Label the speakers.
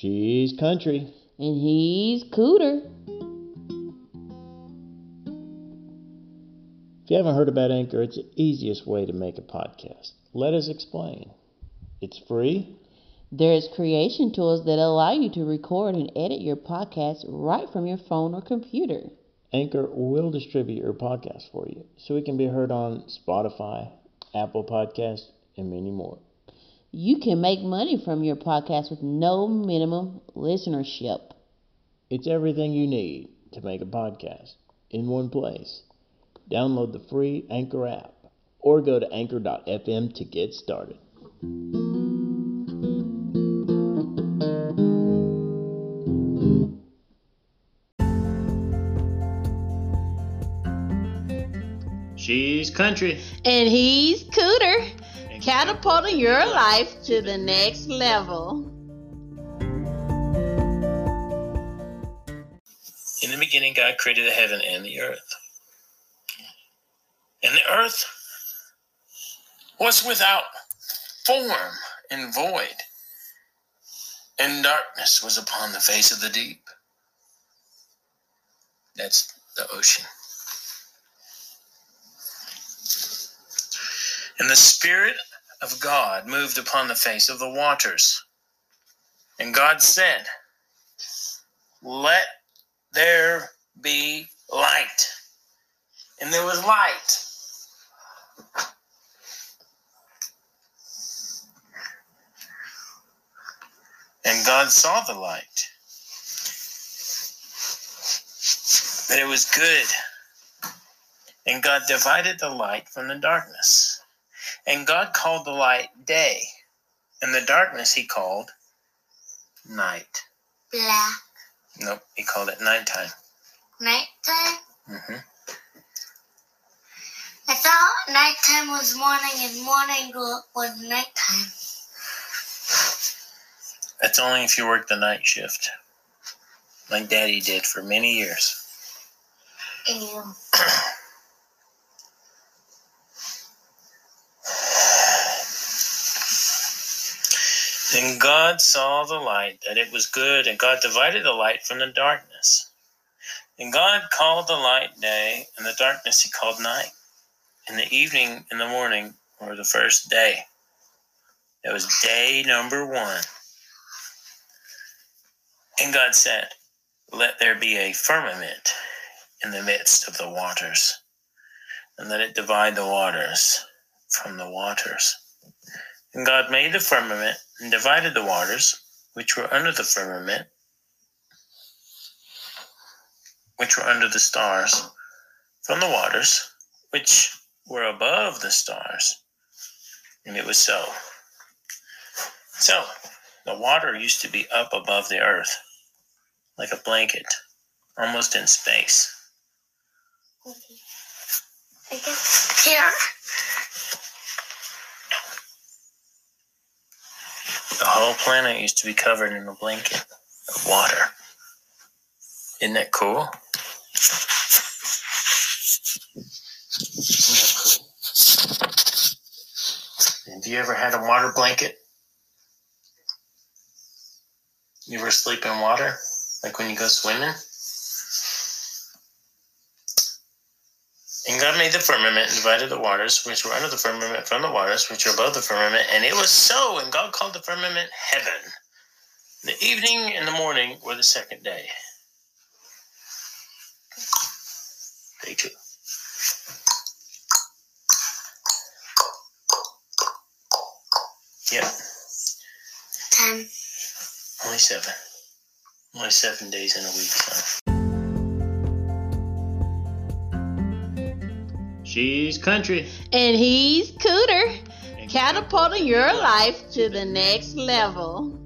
Speaker 1: She's country.
Speaker 2: And he's cooter.
Speaker 1: If you haven't heard about Anchor, it's the easiest way to make a podcast. Let us explain. It's free.
Speaker 2: There's creation tools that allow you to record and edit your podcast right from your phone or computer.
Speaker 1: Anchor will distribute your podcast for you so it can be heard on Spotify, Apple Podcasts, and many more.
Speaker 2: You can make money from your podcast with no minimum listenership.
Speaker 1: It's everything you need to make a podcast in one place. Download the free Anchor app or go to anchor.fm to get started. She's country.
Speaker 2: And he's cooter, catapulting your life to the next level.
Speaker 3: In the beginning, God created the heaven and the earth. And the earth was without form and void, and darkness was upon the face of the deep. That's the ocean. And the Spirit of God moved upon the face of the waters. And God said, Let there be light. And there was light. And God saw the light, that it was good. And God divided the light from the darkness. And God called the light day, and the darkness he called night.
Speaker 4: Black
Speaker 3: Nope, he called it nighttime.
Speaker 4: nighttime.
Speaker 3: hmm
Speaker 4: I thought nighttime was morning and morning wa- was nighttime.
Speaker 3: That's only if you work the night shift, like Daddy did for many years.
Speaker 4: Ew.
Speaker 3: And God saw the light, that it was good, and God divided the light from the darkness. And God called the light day, and the darkness he called night. And the evening and the morning were the first day. That was day number one. And God said, Let there be a firmament in the midst of the waters, and let it divide the waters from the waters. And God made the firmament and divided the waters which were under the firmament, which were under the stars, from the waters which were above the stars. And it was so. So, the water used to be up above the earth, like a blanket, almost in space. Okay.
Speaker 4: I guess here.
Speaker 3: The whole planet used to be covered in a blanket of water. Isn't that cool? Isn't that cool? Have you ever had a water blanket? You ever sleep in water? Like when you go swimming? And God made the firmament and divided the waters which were under the firmament from the waters which were above the firmament. And it was so. And God called the firmament heaven. The evening and the morning were the second day. Day two. Yep,
Speaker 4: Ten.
Speaker 3: only seven. Only seven days in a week, son.
Speaker 1: She's country.
Speaker 2: And he's cooter, catapulting your life to the next level.